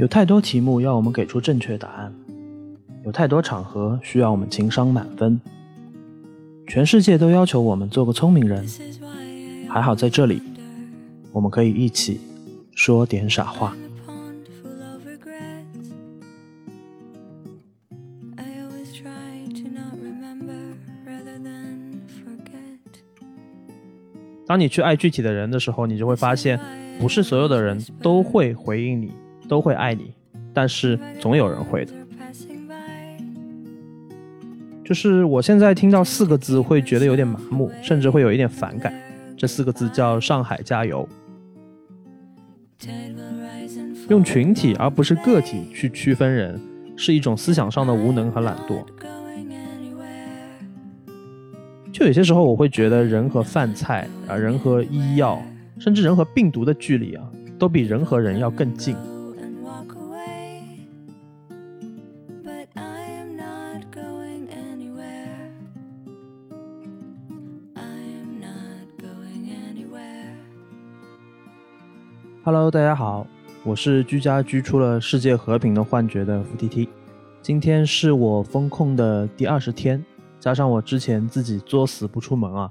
有太多题目要我们给出正确答案，有太多场合需要我们情商满分。全世界都要求我们做个聪明人，还好在这里，我们可以一起说点傻话。当你去爱具体的人的时候，你就会发现，不是所有的人都会回应你，都会爱你，但是总有人会的。就是我现在听到四个字会觉得有点麻木，甚至会有一点反感。这四个字叫“上海加油”。用群体而不是个体去区分人，是一种思想上的无能和懒惰。就有些时候，我会觉得人和饭菜啊，人和医药，甚至人和病毒的距离啊，都比人和人要更近。Hello，大家好，我是居家居出了世界和平的幻觉的付 T T，今天是我封控的第二十天。加上我之前自己作死不出门啊，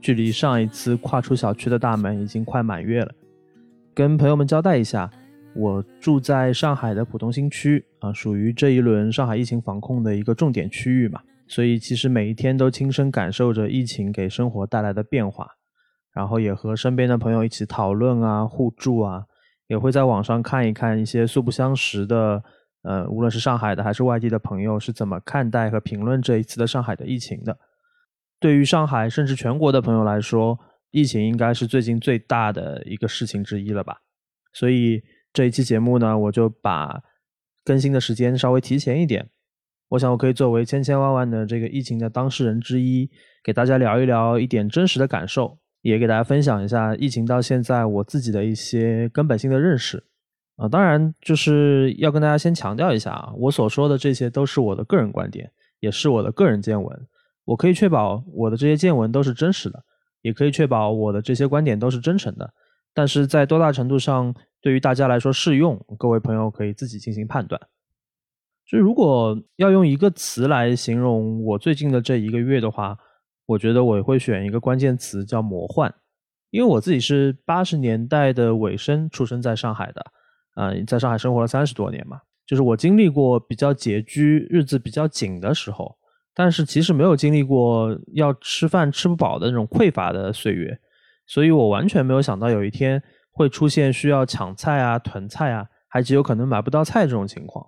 距离上一次跨出小区的大门已经快满月了。跟朋友们交代一下，我住在上海的浦东新区啊，属于这一轮上海疫情防控的一个重点区域嘛，所以其实每一天都亲身感受着疫情给生活带来的变化，然后也和身边的朋友一起讨论啊、互助啊，也会在网上看一看一些素不相识的。呃，无论是上海的还是外地的朋友是怎么看待和评论这一次的上海的疫情的？对于上海甚至全国的朋友来说，疫情应该是最近最大的一个事情之一了吧？所以这一期节目呢，我就把更新的时间稍微提前一点。我想我可以作为千千万万的这个疫情的当事人之一，给大家聊一聊一点真实的感受，也给大家分享一下疫情到现在我自己的一些根本性的认识。啊，当然就是要跟大家先强调一下啊，我所说的这些都是我的个人观点，也是我的个人见闻。我可以确保我的这些见闻都是真实的，也可以确保我的这些观点都是真诚的。但是在多大程度上对于大家来说适用，各位朋友可以自己进行判断。就如果要用一个词来形容我最近的这一个月的话，我觉得我会选一个关键词叫魔幻，因为我自己是八十年代的尾声出生在上海的。嗯，在上海生活了三十多年嘛，就是我经历过比较拮据、日子比较紧的时候，但是其实没有经历过要吃饭吃不饱的那种匮乏的岁月，所以我完全没有想到有一天会出现需要抢菜啊、囤菜啊，还极有可能买不到菜这种情况。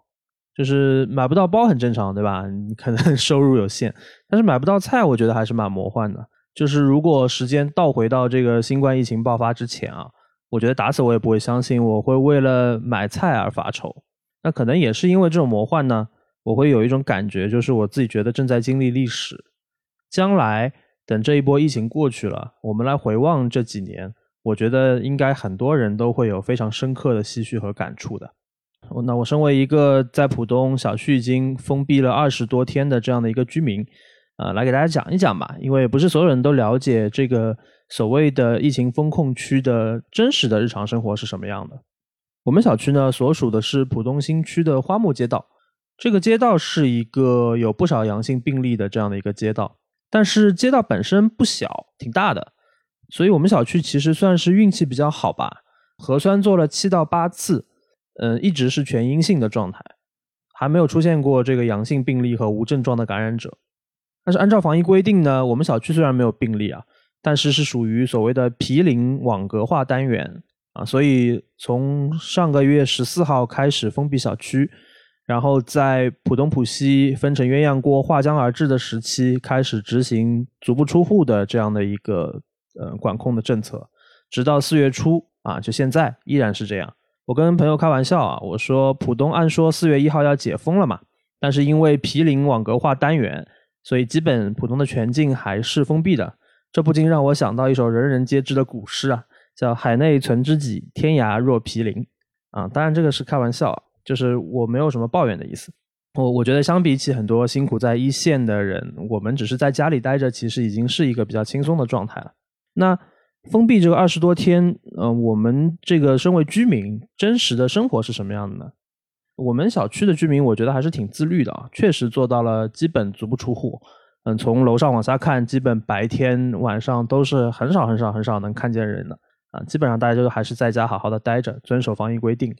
就是买不到包很正常，对吧？你可能 收入有限，但是买不到菜，我觉得还是蛮魔幻的。就是如果时间倒回到这个新冠疫情爆发之前啊。我觉得打死我也不会相信我会为了买菜而发愁。那可能也是因为这种魔幻呢，我会有一种感觉，就是我自己觉得正在经历历史。将来等这一波疫情过去了，我们来回望这几年，我觉得应该很多人都会有非常深刻的唏嘘和感触的。那我身为一个在浦东小区已经封闭了二十多天的这样的一个居民，呃，来给大家讲一讲吧，因为不是所有人都了解这个。所谓的疫情风控区的真实的日常生活是什么样的？我们小区呢所属的是浦东新区的花木街道，这个街道是一个有不少阳性病例的这样的一个街道，但是街道本身不小，挺大的，所以我们小区其实算是运气比较好吧，核酸做了七到八次，嗯，一直是全阴性的状态，还没有出现过这个阳性病例和无症状的感染者。但是按照防疫规定呢，我们小区虽然没有病例啊。但是是属于所谓的毗邻网格化单元啊，所以从上个月十四号开始封闭小区，然后在浦东浦西分成鸳鸯锅划江而治的时期开始执行足不出户的这样的一个呃管控的政策，直到四月初啊，就现在依然是这样。我跟朋友开玩笑啊，我说浦东按说四月一号要解封了嘛，但是因为毗邻网格化单元，所以基本浦东的全境还是封闭的。这不禁让我想到一首人人皆知的古诗啊，叫“海内存知己，天涯若毗邻”。啊，当然这个是开玩笑，就是我没有什么抱怨的意思。我我觉得相比起很多辛苦在一线的人，我们只是在家里待着，其实已经是一个比较轻松的状态了。那封闭这个二十多天，呃，我们这个身为居民真实的生活是什么样的呢？我们小区的居民，我觉得还是挺自律的啊，确实做到了基本足不出户。嗯，从楼上往下看，基本白天晚上都是很少很少很少能看见人的啊，基本上大家就还是在家好好的待着，遵守防疫规定。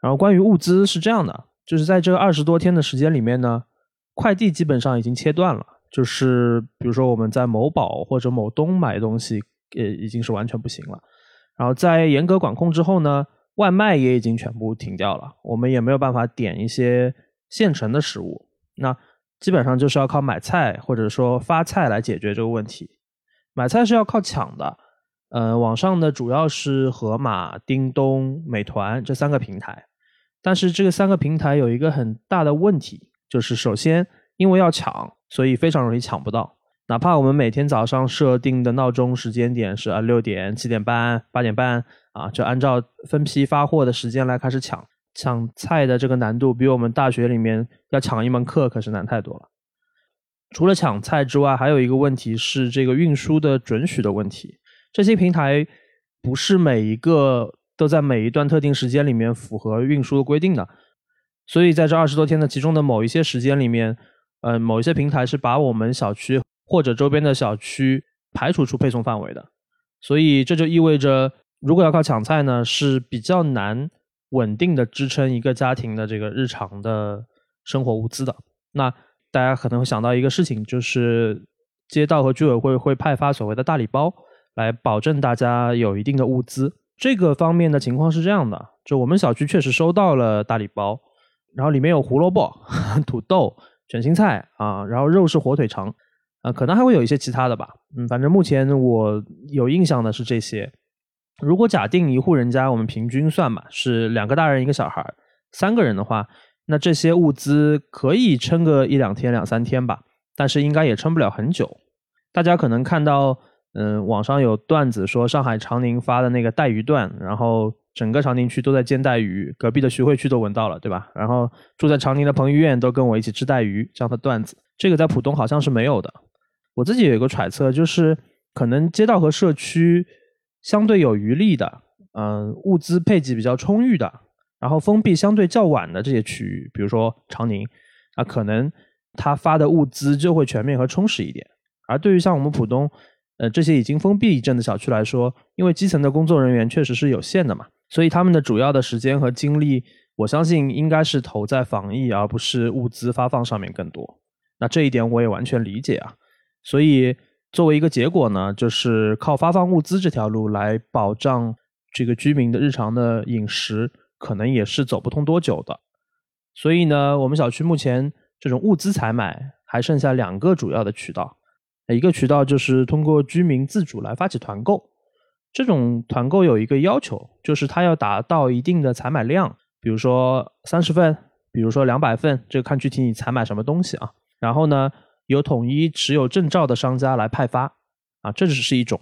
然后关于物资是这样的，就是在这个二十多天的时间里面呢，快递基本上已经切断了，就是比如说我们在某宝或者某东买东西，呃，已经是完全不行了。然后在严格管控之后呢，外卖也已经全部停掉了，我们也没有办法点一些现成的食物。那基本上就是要靠买菜或者说发菜来解决这个问题。买菜是要靠抢的，呃，网上的主要是盒马、叮咚、美团这三个平台。但是这个三个平台有一个很大的问题，就是首先因为要抢，所以非常容易抢不到。哪怕我们每天早上设定的闹钟时间点是啊六点、七点半、八点半啊，就按照分批发货的时间来开始抢。抢菜的这个难度比我们大学里面要抢一门课可是难太多了。除了抢菜之外，还有一个问题是这个运输的准许的问题。这些平台不是每一个都在每一段特定时间里面符合运输的规定的，所以在这二十多天的其中的某一些时间里面，呃，某一些平台是把我们小区或者周边的小区排除出配送范围的。所以这就意味着，如果要靠抢菜呢，是比较难。稳定的支撑一个家庭的这个日常的生活物资的，那大家可能会想到一个事情，就是街道和居委会会派发所谓的大礼包，来保证大家有一定的物资。这个方面的情况是这样的，就我们小区确实收到了大礼包，然后里面有胡萝卜、土豆、卷心菜啊，然后肉是火腿肠，啊，可能还会有一些其他的吧。嗯，反正目前我有印象的是这些。如果假定一户人家，我们平均算嘛，是两个大人一个小孩，三个人的话，那这些物资可以撑个一两天、两三天吧，但是应该也撑不了很久。大家可能看到，嗯，网上有段子说上海长宁发的那个带鱼段，然后整个长宁区都在煎带鱼，隔壁的徐汇区都闻到了，对吧？然后住在长宁的彭于晏都跟我一起吃带鱼这样的段子，这个在浦东好像是没有的。我自己有一个揣测，就是可能街道和社区。相对有余力的，嗯，物资配给比较充裕的，然后封闭相对较晚的这些区域，比如说长宁，啊，可能他发的物资就会全面和充实一点。而对于像我们浦东，呃，这些已经封闭一阵的小区来说，因为基层的工作人员确实是有限的嘛，所以他们的主要的时间和精力，我相信应该是投在防疫而不是物资发放上面更多。那这一点我也完全理解啊，所以。作为一个结果呢，就是靠发放物资这条路来保障这个居民的日常的饮食，可能也是走不通多久的。所以呢，我们小区目前这种物资采买还剩下两个主要的渠道，一个渠道就是通过居民自主来发起团购。这种团购有一个要求，就是它要达到一定的采买量，比如说三十份，比如说两百份，这个看具体你采买什么东西啊。然后呢？由统一持有证照的商家来派发，啊，这只是一种。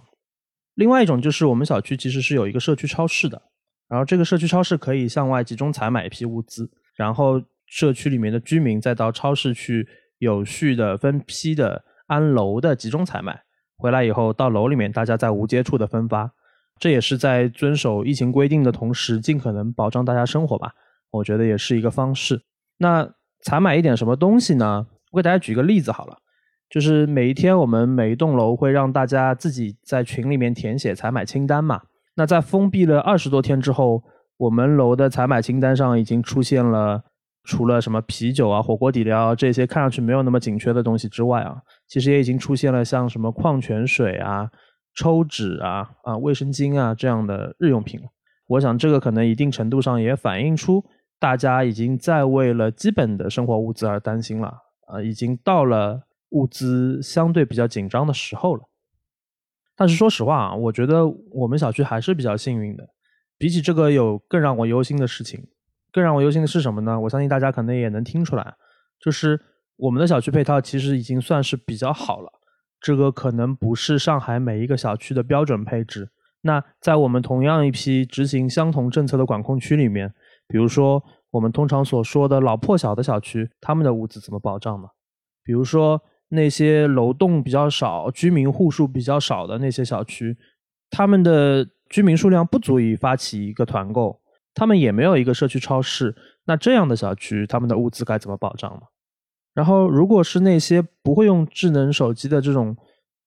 另外一种就是我们小区其实是有一个社区超市的，然后这个社区超市可以向外集中采买一批物资，然后社区里面的居民再到超市去有序的分批的按楼的集中采买，回来以后到楼里面大家在无接触的分发，这也是在遵守疫情规定的同时，尽可能保障大家生活吧。我觉得也是一个方式。那采买一点什么东西呢？我给大家举个例子好了，就是每一天我们每一栋楼会让大家自己在群里面填写采买清单嘛。那在封闭了二十多天之后，我们楼的采买清单上已经出现了，除了什么啤酒啊、火锅底料这些看上去没有那么紧缺的东西之外啊，其实也已经出现了像什么矿泉水啊、抽纸啊、啊卫生巾啊这样的日用品。我想这个可能一定程度上也反映出大家已经在为了基本的生活物资而担心了。啊，已经到了物资相对比较紧张的时候了。但是说实话啊，我觉得我们小区还是比较幸运的。比起这个，有更让我忧心的事情。更让我忧心的是什么呢？我相信大家可能也能听出来，就是我们的小区配套其实已经算是比较好了。这个可能不是上海每一个小区的标准配置。那在我们同样一批执行相同政策的管控区里面，比如说。我们通常所说的老破小的小区，他们的物资怎么保障呢？比如说那些楼栋比较少、居民户数比较少的那些小区，他们的居民数量不足以发起一个团购，他们也没有一个社区超市，那这样的小区，他们的物资该怎么保障呢？然后，如果是那些不会用智能手机的这种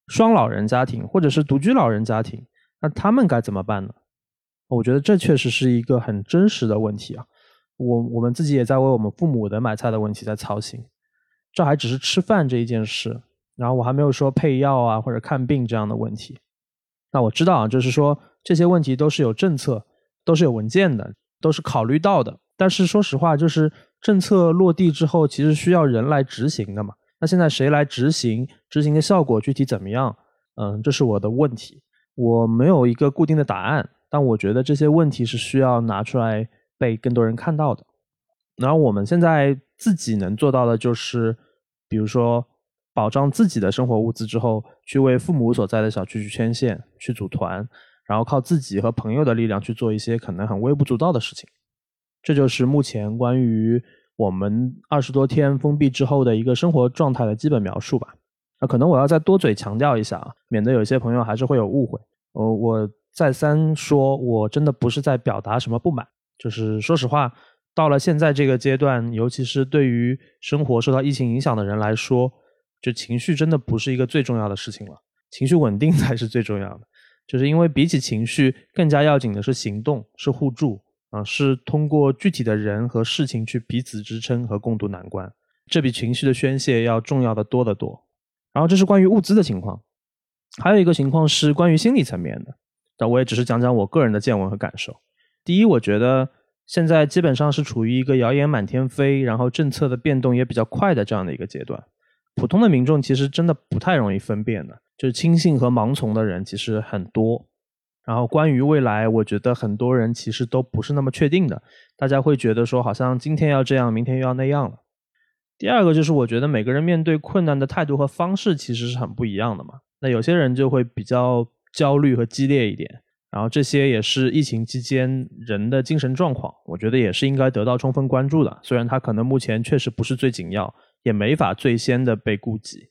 双老人家庭，或者是独居老人家庭，那他们该怎么办呢？我觉得这确实是一个很真实的问题啊。我我们自己也在为我们父母的买菜的问题在操心。这还只是吃饭这一件事，然后我还没有说配药啊或者看病这样的问题。那我知道啊，就是说这些问题都是有政策，都是有文件的，都是考虑到的。但是说实话，就是政策落地之后，其实需要人来执行的嘛。那现在谁来执行？执行的效果具体怎么样？嗯，这是我的问题。我没有一个固定的答案，但我觉得这些问题是需要拿出来被更多人看到的。然后我们现在自己能做到的就是，比如说保障自己的生活物资之后，去为父母所在的小区去牵线、去组团，然后靠自己和朋友的力量去做一些可能很微不足道的事情。这就是目前关于我们二十多天封闭之后的一个生活状态的基本描述吧。那可能我要再多嘴强调一下啊，免得有些朋友还是会有误会。呃，我再三说，我真的不是在表达什么不满，就是说实话。到了现在这个阶段，尤其是对于生活受到疫情影响的人来说，就情绪真的不是一个最重要的事情了，情绪稳定 才是最重要的。就是因为比起情绪，更加要紧的是行动，是互助啊，是通过具体的人和事情去彼此支撑和共度难关，这比情绪的宣泄要重要的多得多。然后这是关于物资的情况，还有一个情况是关于心理层面的，但我也只是讲讲我个人的见闻和感受。第一，我觉得。现在基本上是处于一个谣言满天飞，然后政策的变动也比较快的这样的一个阶段。普通的民众其实真的不太容易分辨的，就是轻信和盲从的人其实很多。然后关于未来，我觉得很多人其实都不是那么确定的。大家会觉得说，好像今天要这样，明天又要那样了。第二个就是，我觉得每个人面对困难的态度和方式其实是很不一样的嘛。那有些人就会比较焦虑和激烈一点。然后这些也是疫情期间人的精神状况，我觉得也是应该得到充分关注的。虽然它可能目前确实不是最紧要，也没法最先的被顾及，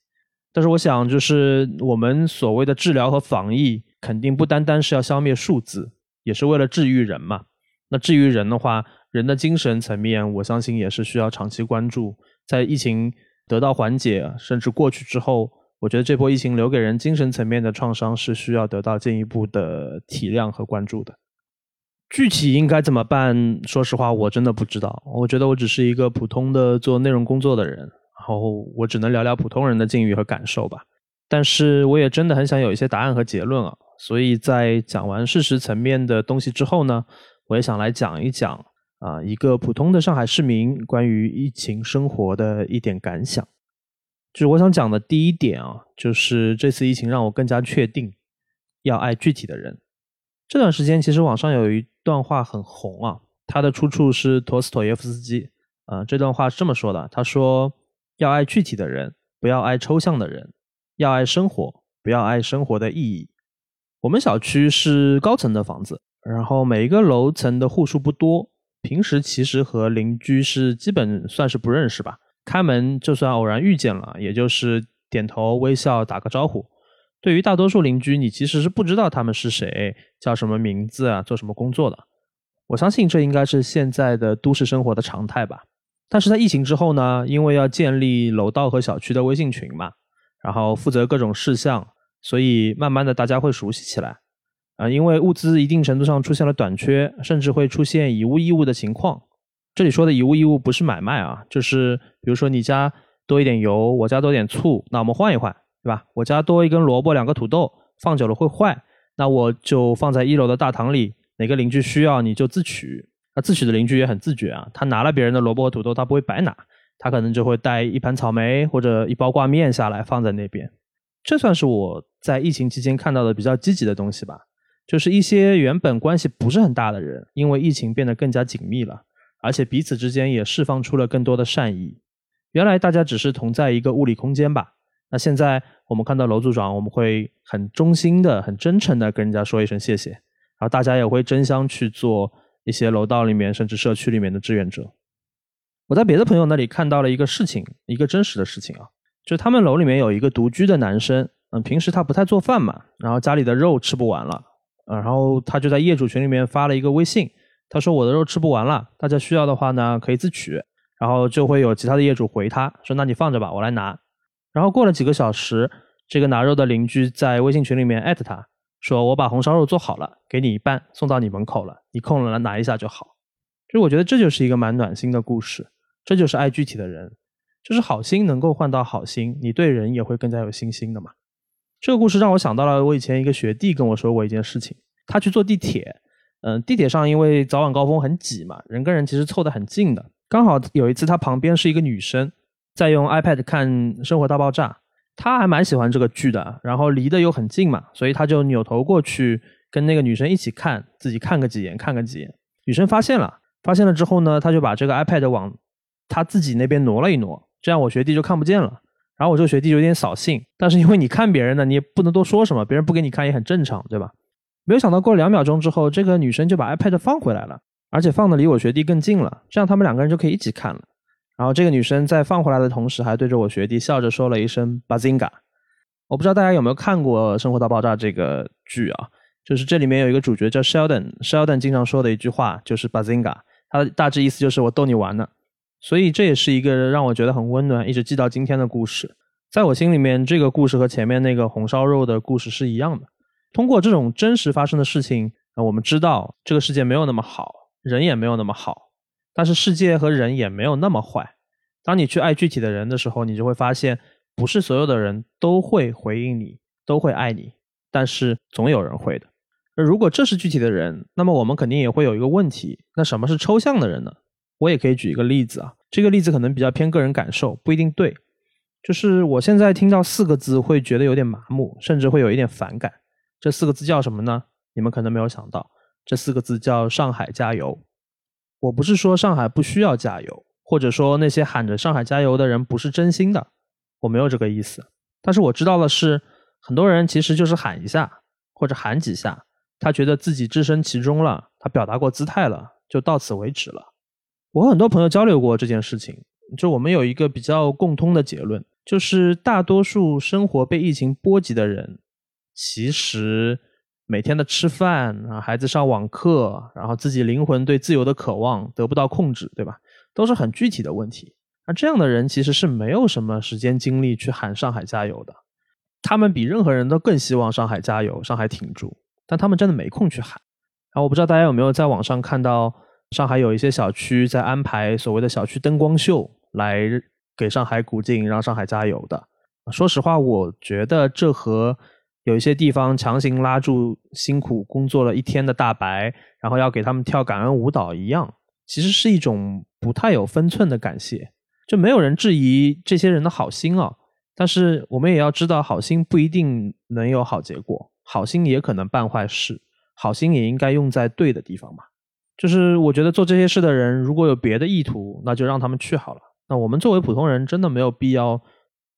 但是我想，就是我们所谓的治疗和防疫，肯定不单单是要消灭数字，也是为了治愈人嘛。那治愈人的话，人的精神层面，我相信也是需要长期关注。在疫情得到缓解甚至过去之后。我觉得这波疫情留给人精神层面的创伤是需要得到进一步的体谅和关注的。具体应该怎么办？说实话，我真的不知道。我觉得我只是一个普通的做内容工作的人，然后我只能聊聊普通人的境遇和感受吧。但是我也真的很想有一些答案和结论啊。所以在讲完事实层面的东西之后呢，我也想来讲一讲啊，一个普通的上海市民关于疫情生活的一点感想。就是我想讲的第一点啊，就是这次疫情让我更加确定要爱具体的人。这段时间其实网上有一段话很红啊，它的出处是陀思妥耶夫斯基。啊，这段话是这么说的：他说要爱具体的人，不要爱抽象的人；要爱生活，不要爱生活的意义。我们小区是高层的房子，然后每一个楼层的户数不多，平时其实和邻居是基本算是不认识吧。开门就算偶然遇见了，也就是点头微笑打个招呼。对于大多数邻居，你其实是不知道他们是谁，叫什么名字啊，做什么工作的。我相信这应该是现在的都市生活的常态吧。但是在疫情之后呢，因为要建立楼道和小区的微信群嘛，然后负责各种事项，所以慢慢的大家会熟悉起来。啊，因为物资一定程度上出现了短缺，甚至会出现以物易物的情况。这里说的以物易物不是买卖啊，就是比如说你家多一点油，我家多点醋，那我们换一换，对吧？我家多一根萝卜，两个土豆，放久了会坏，那我就放在一楼的大堂里，哪个邻居需要你就自取。那自取的邻居也很自觉啊，他拿了别人的萝卜和土豆，他不会白拿，他可能就会带一盘草莓或者一包挂面下来放在那边。这算是我在疫情期间看到的比较积极的东西吧，就是一些原本关系不是很大的人，因为疫情变得更加紧密了。而且彼此之间也释放出了更多的善意。原来大家只是同在一个物理空间吧？那现在我们看到楼组长，我们会很衷心的、很真诚的跟人家说一声谢谢。然后大家也会争相去做一些楼道里面甚至社区里面的志愿者。我在别的朋友那里看到了一个事情，一个真实的事情啊，就他们楼里面有一个独居的男生，嗯，平时他不太做饭嘛，然后家里的肉吃不完了，呃，然后他就在业主群里面发了一个微信。他说我的肉吃不完了，大家需要的话呢可以自取。然后就会有其他的业主回他说：“那你放着吧，我来拿。”然后过了几个小时，这个拿肉的邻居在微信群里面艾特他说：“我把红烧肉做好了，给你一半，送到你门口了，你空了来拿一下就好。”就我觉得这就是一个蛮暖心的故事，这就是爱具体的人，就是好心能够换到好心，你对人也会更加有信心的嘛。这个故事让我想到了我以前一个学弟跟我说过一件事情，他去坐地铁，嗯，地铁上因为早晚高峰很挤嘛，人跟人其实凑得很近的。刚好有一次，他旁边是一个女生，在用 iPad 看《生活大爆炸》，他还蛮喜欢这个剧的，然后离得又很近嘛，所以他就扭头过去跟那个女生一起看，自己看个几眼，看个几眼。女生发现了，发现了之后呢，他就把这个 iPad 往他自己那边挪了一挪，这样我学弟就看不见了。然后我这个学弟有点扫兴，但是因为你看别人的，你也不能多说什么，别人不给你看也很正常，对吧？没有想到过了两秒钟之后，这个女生就把 iPad 放回来了。而且放的离我学弟更近了，这样他们两个人就可以一起看了。然后这个女生在放回来的同时，还对着我学弟笑着说了一声 “bazinga”。我不知道大家有没有看过《生活大爆炸》这个剧啊？就是这里面有一个主角叫 Sheldon，Sheldon 经常说的一句话就是 “bazinga”，他的大致意思就是我逗你玩呢。所以这也是一个让我觉得很温暖，一直记到今天的故事。在我心里面，这个故事和前面那个红烧肉的故事是一样的。通过这种真实发生的事情，我们知道这个世界没有那么好。人也没有那么好，但是世界和人也没有那么坏。当你去爱具体的人的时候，你就会发现，不是所有的人都会回应你，都会爱你，但是总有人会的。而如果这是具体的人，那么我们肯定也会有一个问题：那什么是抽象的人呢？我也可以举一个例子啊，这个例子可能比较偏个人感受，不一定对。就是我现在听到四个字会觉得有点麻木，甚至会有一点反感。这四个字叫什么呢？你们可能没有想到。这四个字叫上海加油。我不是说上海不需要加油，或者说那些喊着上海加油的人不是真心的，我没有这个意思。但是我知道的是，很多人其实就是喊一下或者喊几下，他觉得自己置身其中了，他表达过姿态了，就到此为止了。我和很多朋友交流过这件事情，就我们有一个比较共通的结论，就是大多数生活被疫情波及的人，其实。每天的吃饭啊，孩子上网课，然后自己灵魂对自由的渴望得不到控制，对吧？都是很具体的问题。而这样的人其实是没有什么时间精力去喊上海加油的，他们比任何人都更希望上海加油，上海挺住，但他们真的没空去喊。然后我不知道大家有没有在网上看到，上海有一些小区在安排所谓的小区灯光秀，来给上海鼓劲，让上海加油的。说实话，我觉得这和有一些地方强行拉住辛苦工作了一天的大白，然后要给他们跳感恩舞蹈一样，其实是一种不太有分寸的感谢。就没有人质疑这些人的好心啊，但是我们也要知道，好心不一定能有好结果，好心也可能办坏事。好心也应该用在对的地方嘛。就是我觉得做这些事的人，如果有别的意图，那就让他们去好了。那我们作为普通人，真的没有必要。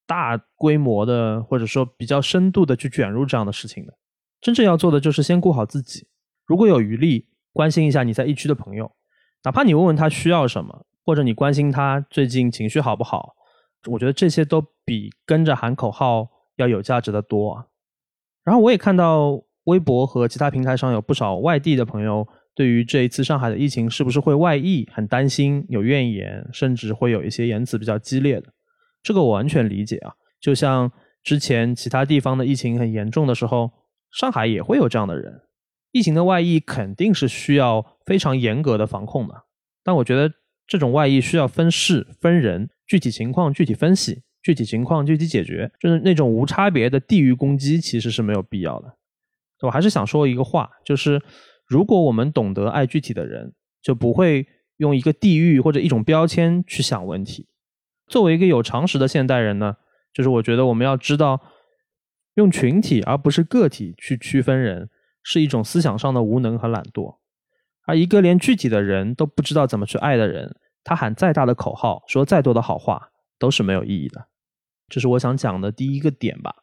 大规模的，或者说比较深度的去卷入这样的事情的，真正要做的就是先顾好自己。如果有余力，关心一下你在疫区的朋友，哪怕你问问他需要什么，或者你关心他最近情绪好不好，我觉得这些都比跟着喊口号要有价值的多啊。然后我也看到微博和其他平台上有不少外地的朋友，对于这一次上海的疫情是不是会外溢很担心，有怨言，甚至会有一些言辞比较激烈的。这个我完全理解啊，就像之前其他地方的疫情很严重的时候，上海也会有这样的人。疫情的外溢肯定是需要非常严格的防控的，但我觉得这种外溢需要分事分人，具体情况具体分析，具体情况具体解决，就是那种无差别的地域攻击其实是没有必要的。我还是想说一个话，就是如果我们懂得爱具体的人，就不会用一个地域或者一种标签去想问题。作为一个有常识的现代人呢，就是我觉得我们要知道，用群体而不是个体去区分人，是一种思想上的无能和懒惰。而一个连具体的人都不知道怎么去爱的人，他喊再大的口号，说再多的好话，都是没有意义的。这是我想讲的第一个点吧。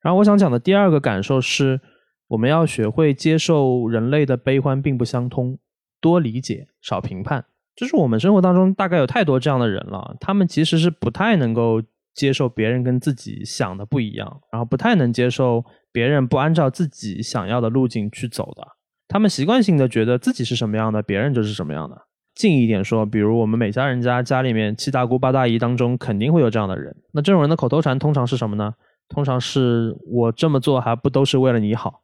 然后我想讲的第二个感受是，我们要学会接受人类的悲欢并不相通，多理解，少评判。就是我们生活当中大概有太多这样的人了，他们其实是不太能够接受别人跟自己想的不一样，然后不太能接受别人不按照自己想要的路径去走的。他们习惯性的觉得自己是什么样的，别人就是什么样的。近一点说，比如我们每家人家家里面七大姑八大姨当中，肯定会有这样的人。那这种人的口头禅通常是什么呢？通常是我这么做还不都是为了你好。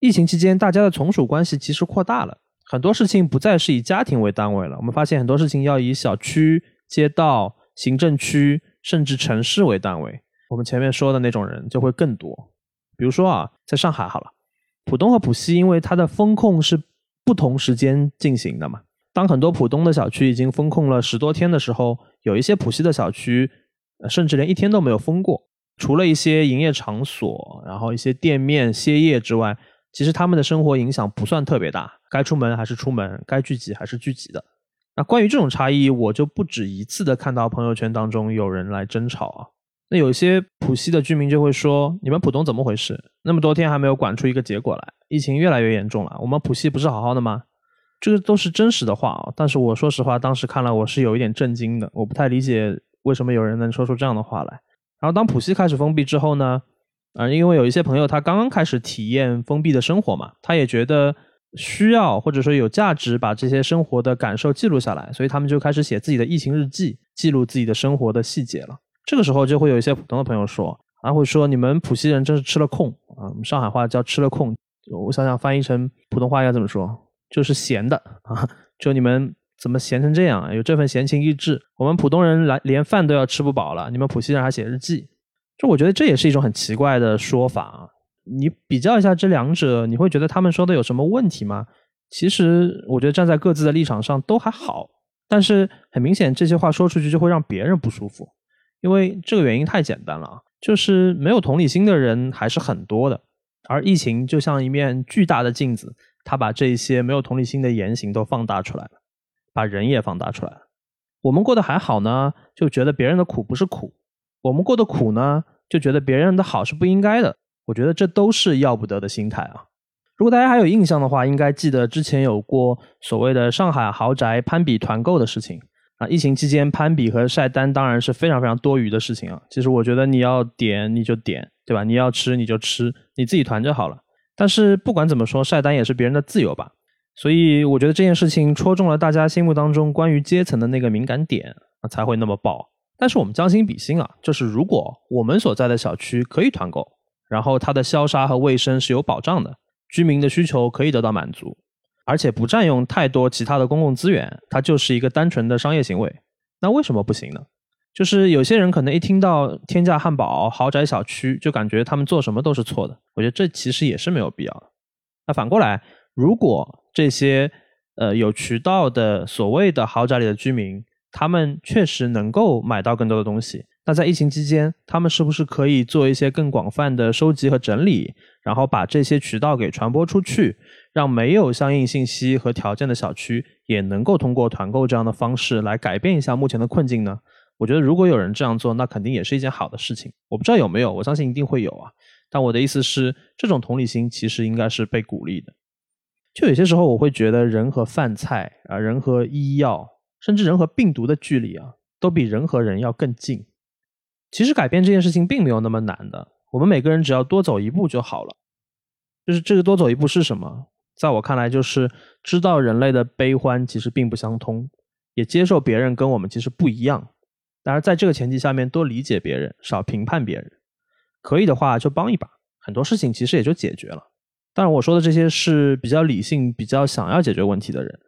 疫情期间，大家的从属关系其实扩大了，很多事情不再是以家庭为单位了。我们发现很多事情要以小区、街道、行政区甚至城市为单位。我们前面说的那种人就会更多。比如说啊，在上海好了，浦东和浦西因为它的风控是不同时间进行的嘛。当很多浦东的小区已经封控了十多天的时候，有一些浦西的小区，呃甚至连一天都没有封过。除了一些营业场所，然后一些店面歇业之外，其实他们的生活影响不算特别大，该出门还是出门，该聚集还是聚集的。那关于这种差异，我就不止一次的看到朋友圈当中有人来争吵啊。那有些浦西的居民就会说：“你们浦东怎么回事？那么多天还没有管出一个结果来，疫情越来越严重了。我们浦西不是好好的吗？”这个都是真实的话啊，但是我说实话，当时看了我是有一点震惊的，我不太理解为什么有人能说出这样的话来。然后当浦西开始封闭之后呢，啊，因为有一些朋友他刚刚开始体验封闭的生活嘛，他也觉得需要或者说有价值把这些生活的感受记录下来，所以他们就开始写自己的疫情日记，记录自己的生活的细节了。这个时候就会有一些普通的朋友说，啊，会说你们浦西人真是吃了空啊，我们上海话叫吃了空，我想想翻译成普通话要怎么说？就是闲的啊！就你们怎么闲成这样啊？有这份闲情逸致，我们普通人来连饭都要吃不饱了，你们浦西人还写日记，就我觉得这也是一种很奇怪的说法啊！你比较一下这两者，你会觉得他们说的有什么问题吗？其实我觉得站在各自的立场上都还好，但是很明显这些话说出去就会让别人不舒服，因为这个原因太简单了，就是没有同理心的人还是很多的，而疫情就像一面巨大的镜子。它把这些没有同理心的言行都放大出来了，把人也放大出来了。我们过得还好呢，就觉得别人的苦不是苦；我们过得苦呢，就觉得别人的好是不应该的。我觉得这都是要不得的心态啊！如果大家还有印象的话，应该记得之前有过所谓的上海豪宅攀比团购的事情啊。疫情期间攀比和晒单当然是非常非常多余的事情啊。其实我觉得你要点你就点，对吧？你要吃你就吃，你自己团就好了。但是不管怎么说，晒单也是别人的自由吧，所以我觉得这件事情戳中了大家心目当中关于阶层的那个敏感点啊，才会那么爆。但是我们将心比心啊，就是如果我们所在的小区可以团购，然后它的消杀和卫生是有保障的，居民的需求可以得到满足，而且不占用太多其他的公共资源，它就是一个单纯的商业行为，那为什么不行呢？就是有些人可能一听到天价汉堡、豪宅小区，就感觉他们做什么都是错的。我觉得这其实也是没有必要的。那反过来，如果这些呃有渠道的所谓的豪宅里的居民，他们确实能够买到更多的东西，那在疫情期间，他们是不是可以做一些更广泛的收集和整理，然后把这些渠道给传播出去，让没有相应信息和条件的小区也能够通过团购这样的方式来改变一下目前的困境呢？我觉得如果有人这样做，那肯定也是一件好的事情。我不知道有没有，我相信一定会有啊。但我的意思是，这种同理心其实应该是被鼓励的。就有些时候，我会觉得人和饭菜啊，人和医药，甚至人和病毒的距离啊，都比人和人要更近。其实改变这件事情并没有那么难的，我们每个人只要多走一步就好了。就是这个多走一步是什么？在我看来，就是知道人类的悲欢其实并不相通，也接受别人跟我们其实不一样。当然，在这个前提下面，多理解别人，少评判别人，可以的话就帮一把，很多事情其实也就解决了。当然，我说的这些是比较理性、比较想要解决问题的人。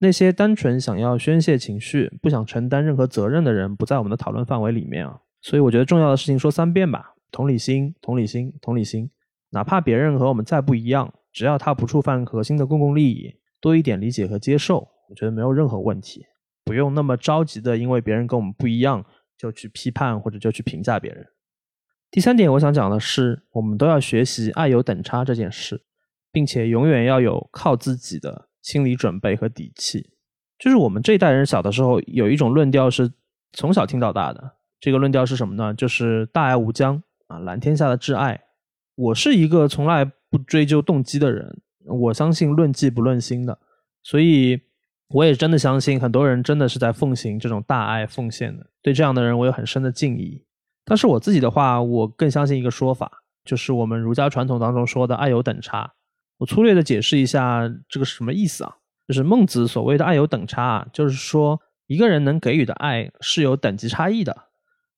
那些单纯想要宣泄情绪、不想承担任何责任的人，不在我们的讨论范围里面啊。所以，我觉得重要的事情说三遍吧：同理心，同理心，同理心。哪怕别人和我们再不一样，只要他不触犯核心的公共利益，多一点理解和接受，我觉得没有任何问题。不用那么着急的，因为别人跟我们不一样，就去批判或者就去评价别人。第三点，我想讲的是，我们都要学习爱有等差这件事，并且永远要有靠自己的心理准备和底气。就是我们这一代人小的时候有一种论调是从小听到大的，这个论调是什么呢？就是大爱无疆啊，蓝天下的挚爱。我是一个从来不追究动机的人，我相信论迹不论心的，所以。我也真的相信，很多人真的是在奉行这种大爱奉献的。对这样的人，我有很深的敬意。但是我自己的话，我更相信一个说法，就是我们儒家传统当中说的“爱有等差”。我粗略的解释一下这个是什么意思啊？就是孟子所谓的爱有等差啊，就是说一个人能给予的爱是有等级差异的。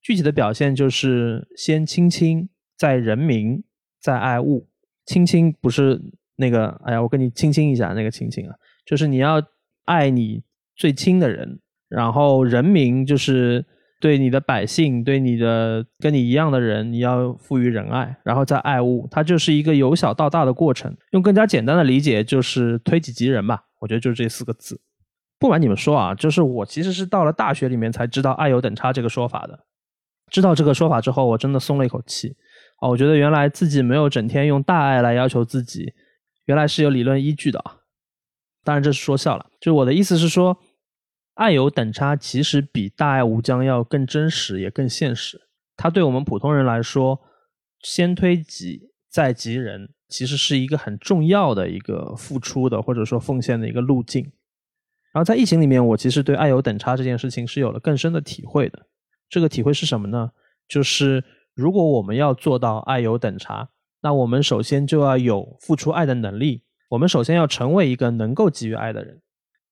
具体的表现就是先亲亲，再人民，再爱物。亲亲不是那个，哎呀，我跟你亲亲一下那个亲亲啊，就是你要爱你最亲的人，然后人民就是对你的百姓，对你的跟你一样的人，你要赋予仁爱，然后再爱物，它就是一个由小到大的过程。用更加简单的理解，就是推己及人吧。我觉得就是这四个字。不瞒你们说啊，就是我其实是到了大学里面才知道“爱有等差”这个说法的。知道这个说法之后，我真的松了一口气。哦，我觉得原来自己没有整天用大爱来要求自己，原来是有理论依据的啊。当然这是说笑了，就我的意思是说，爱有等差其实比大爱无疆要更真实，也更现实。它对我们普通人来说，先推己再及人，其实是一个很重要的一个付出的或者说奉献的一个路径。然后在疫情里面，我其实对爱有等差这件事情是有了更深的体会的。这个体会是什么呢？就是如果我们要做到爱有等差，那我们首先就要有付出爱的能力。我们首先要成为一个能够给予爱的人。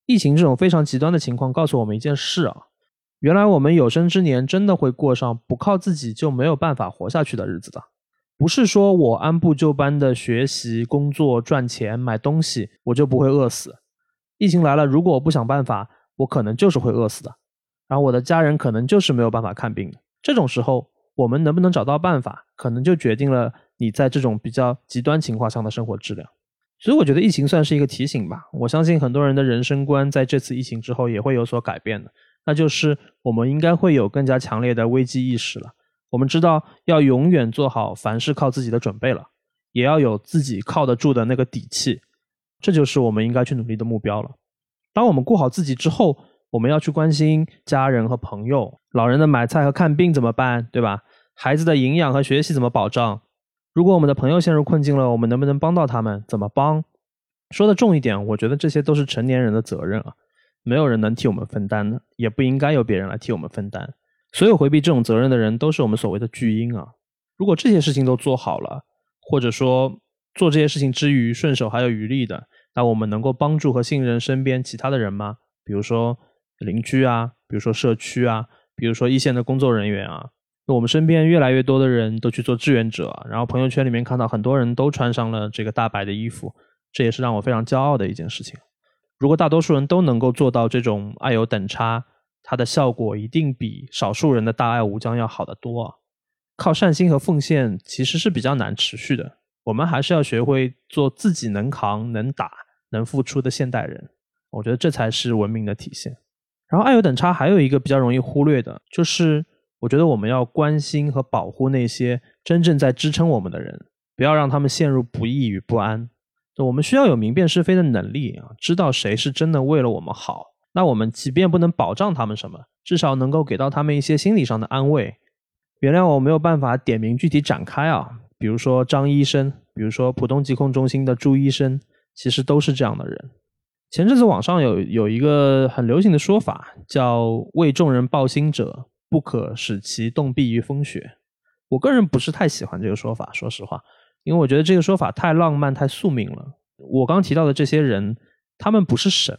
疫情这种非常极端的情况告诉我们一件事啊，原来我们有生之年真的会过上不靠自己就没有办法活下去的日子的。不是说我按部就班的学习、工作、赚钱、买东西，我就不会饿死。疫情来了，如果我不想办法，我可能就是会饿死的。然后我的家人可能就是没有办法看病的。这种时候，我们能不能找到办法，可能就决定了你在这种比较极端情况下的生活质量。所以我觉得疫情算是一个提醒吧。我相信很多人的人生观在这次疫情之后也会有所改变的。那就是我们应该会有更加强烈的危机意识了。我们知道要永远做好凡事靠自己的准备了，也要有自己靠得住的那个底气。这就是我们应该去努力的目标了。当我们顾好自己之后，我们要去关心家人和朋友，老人的买菜和看病怎么办，对吧？孩子的营养和学习怎么保障？如果我们的朋友陷入困境了，我们能不能帮到他们？怎么帮？说的重一点，我觉得这些都是成年人的责任啊，没有人能替我们分担的，也不应该由别人来替我们分担。所有回避这种责任的人，都是我们所谓的巨婴啊。如果这些事情都做好了，或者说做这些事情之余顺手还有余力的，那我们能够帮助和信任身边其他的人吗？比如说。邻居啊，比如说社区啊，比如说一线的工作人员啊，我们身边越来越多的人都去做志愿者，然后朋友圈里面看到很多人都穿上了这个大白的衣服，这也是让我非常骄傲的一件事情。如果大多数人都能够做到这种爱有等差，它的效果一定比少数人的大爱无疆要好得多啊！靠善心和奉献其实是比较难持续的，我们还是要学会做自己能扛、能打、能付出的现代人，我觉得这才是文明的体现。然后爱有等差，还有一个比较容易忽略的，就是我觉得我们要关心和保护那些真正在支撑我们的人，不要让他们陷入不易与不安。我们需要有明辨是非的能力啊，知道谁是真的为了我们好。那我们即便不能保障他们什么，至少能够给到他们一些心理上的安慰。原谅我没有办法点名具体展开啊，比如说张医生，比如说浦东疾控中心的朱医生，其实都是这样的人。前阵子网上有有一个很流行的说法，叫“为众人抱薪者，不可使其冻毙于风雪”。我个人不是太喜欢这个说法，说实话，因为我觉得这个说法太浪漫、太宿命了。我刚提到的这些人，他们不是神，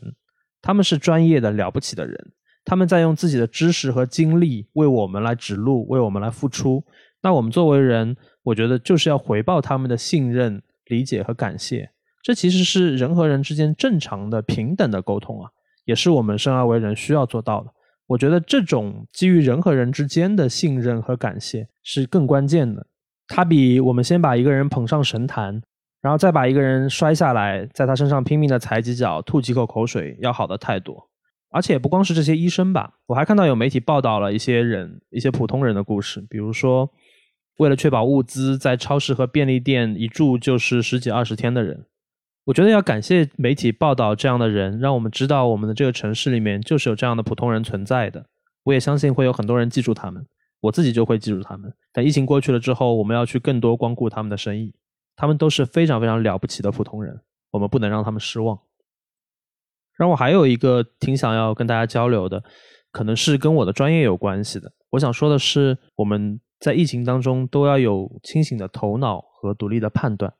他们是专业的、了不起的人，他们在用自己的知识和精力为我们来指路，为我们来付出。那我们作为人，我觉得就是要回报他们的信任、理解和感谢。这其实是人和人之间正常的平等的沟通啊，也是我们生而为人需要做到的。我觉得这种基于人和人之间的信任和感谢是更关键的。它比我们先把一个人捧上神坛，然后再把一个人摔下来，在他身上拼命的踩几脚、吐几口口水要好的太多。而且不光是这些医生吧，我还看到有媒体报道了一些人、一些普通人的故事，比如说为了确保物资，在超市和便利店一住就是十几二十天的人。我觉得要感谢媒体报道这样的人，让我们知道我们的这个城市里面就是有这样的普通人存在的。我也相信会有很多人记住他们，我自己就会记住他们。等疫情过去了之后，我们要去更多光顾他们的生意。他们都是非常非常了不起的普通人，我们不能让他们失望。让我还有一个挺想要跟大家交流的，可能是跟我的专业有关系的。我想说的是，我们在疫情当中都要有清醒的头脑和独立的判断。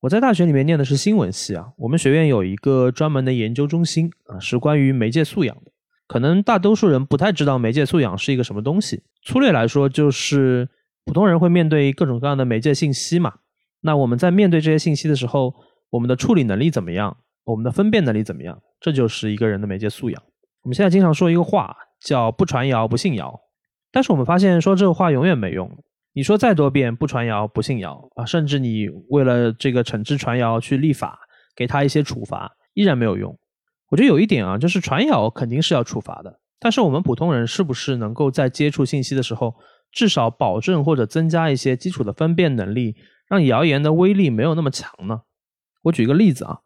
我在大学里面念的是新闻系啊，我们学院有一个专门的研究中心啊，是关于媒介素养的。可能大多数人不太知道媒介素养是一个什么东西。粗略来说，就是普通人会面对各种各样的媒介信息嘛。那我们在面对这些信息的时候，我们的处理能力怎么样？我们的分辨能力怎么样？这就是一个人的媒介素养。我们现在经常说一个话叫“不传谣，不信谣”，但是我们发现说这个话永远没用。你说再多遍“不传谣，不信谣”啊，甚至你为了这个惩治传谣去立法，给他一些处罚，依然没有用。我觉得有一点啊，就是传谣肯定是要处罚的，但是我们普通人是不是能够在接触信息的时候，至少保证或者增加一些基础的分辨能力，让谣言的威力没有那么强呢？我举一个例子啊，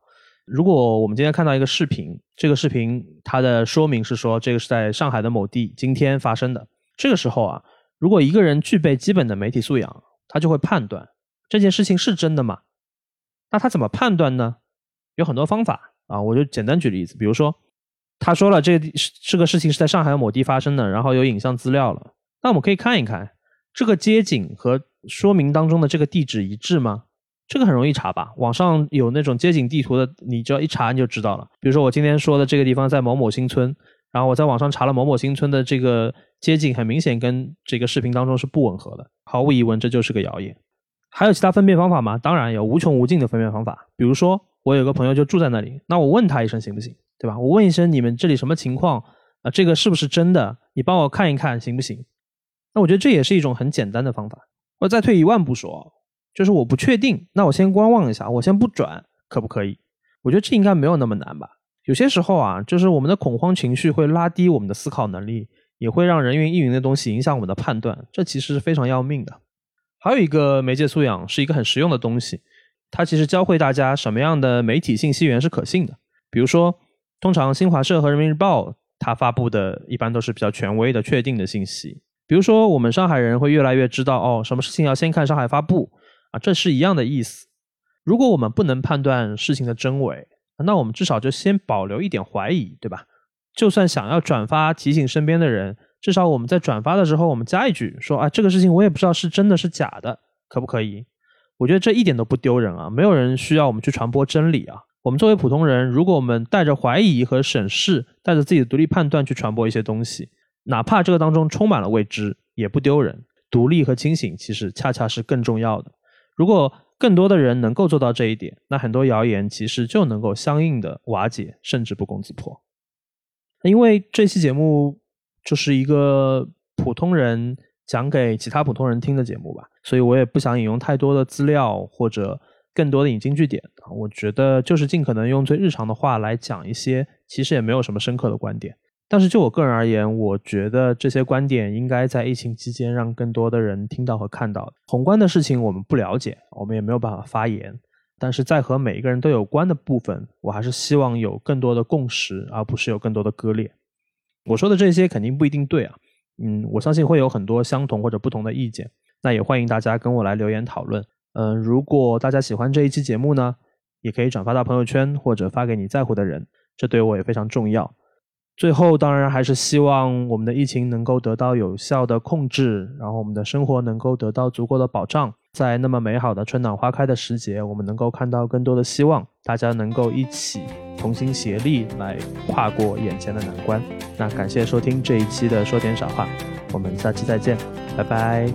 如果我们今天看到一个视频，这个视频它的说明是说这个是在上海的某地今天发生的，这个时候啊，如果一个人具备基本的媒体素养，他就会判断这件事情是真的吗？那他怎么判断呢？有很多方法。啊，我就简单举例子，比如说，他说了这这个事情是在上海某地发生的，然后有影像资料了，那我们可以看一看这个街景和说明当中的这个地址一致吗？这个很容易查吧？网上有那种街景地图的，你只要一查你就知道了。比如说我今天说的这个地方在某某新村，然后我在网上查了某某新村的这个街景，很明显跟这个视频当中是不吻合的，毫无疑问这就是个谣言。还有其他分辨方法吗？当然有无穷无尽的分辨方法，比如说。我有个朋友就住在那里，那我问他一声行不行？对吧？我问一声你们这里什么情况啊？这个是不是真的？你帮我看一看行不行？那我觉得这也是一种很简单的方法。我再退一万步说，就是我不确定，那我先观望一下，我先不转，可不可以？我觉得这应该没有那么难吧。有些时候啊，就是我们的恐慌情绪会拉低我们的思考能力，也会让人云亦云的东西影响我们的判断，这其实是非常要命的。还有一个媒介素养是一个很实用的东西。它其实教会大家什么样的媒体信息源是可信的。比如说，通常新华社和人民日报它发布的一般都是比较权威的、确定的信息。比如说，我们上海人会越来越知道哦，什么事情要先看上海发布啊，这是一样的意思。如果我们不能判断事情的真伪，那我们至少就先保留一点怀疑，对吧？就算想要转发提醒身边的人，至少我们在转发的时候，我们加一句说啊，这个事情我也不知道是真的是假的，可不可以？我觉得这一点都不丢人啊！没有人需要我们去传播真理啊！我们作为普通人，如果我们带着怀疑和审视，带着自己的独立判断去传播一些东西，哪怕这个当中充满了未知，也不丢人。独立和清醒其实恰恰是更重要的。如果更多的人能够做到这一点，那很多谣言其实就能够相应的瓦解，甚至不攻自破。因为这期节目就是一个普通人。讲给其他普通人听的节目吧，所以我也不想引用太多的资料或者更多的引经据典。我觉得就是尽可能用最日常的话来讲一些其实也没有什么深刻的观点。但是就我个人而言，我觉得这些观点应该在疫情期间让更多的人听到和看到。宏观的事情我们不了解，我们也没有办法发言。但是在和每一个人都有关的部分，我还是希望有更多的共识，而不是有更多的割裂。我说的这些肯定不一定对啊。嗯，我相信会有很多相同或者不同的意见，那也欢迎大家跟我来留言讨论。嗯，如果大家喜欢这一期节目呢，也可以转发到朋友圈或者发给你在乎的人，这对我也非常重要。最后，当然还是希望我们的疫情能够得到有效的控制，然后我们的生活能够得到足够的保障。在那么美好的春暖花开的时节，我们能够看到更多的希望，大家能够一起同心协力来跨过眼前的难关。那感谢收听这一期的说点傻话，我们下期再见，拜拜。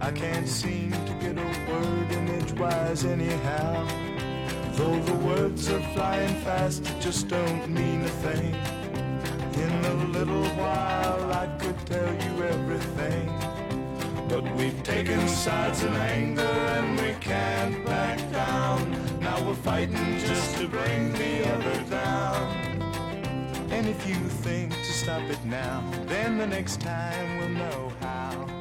i can't seem to get a word in it was anyhow Though the words are flying fast, it just don't mean a thing. In a little while, I could tell you everything. But we've taken sides in anger and we can't back down. Now we're fighting just to bring the other down. And if you think to stop it now, then the next time we'll know how.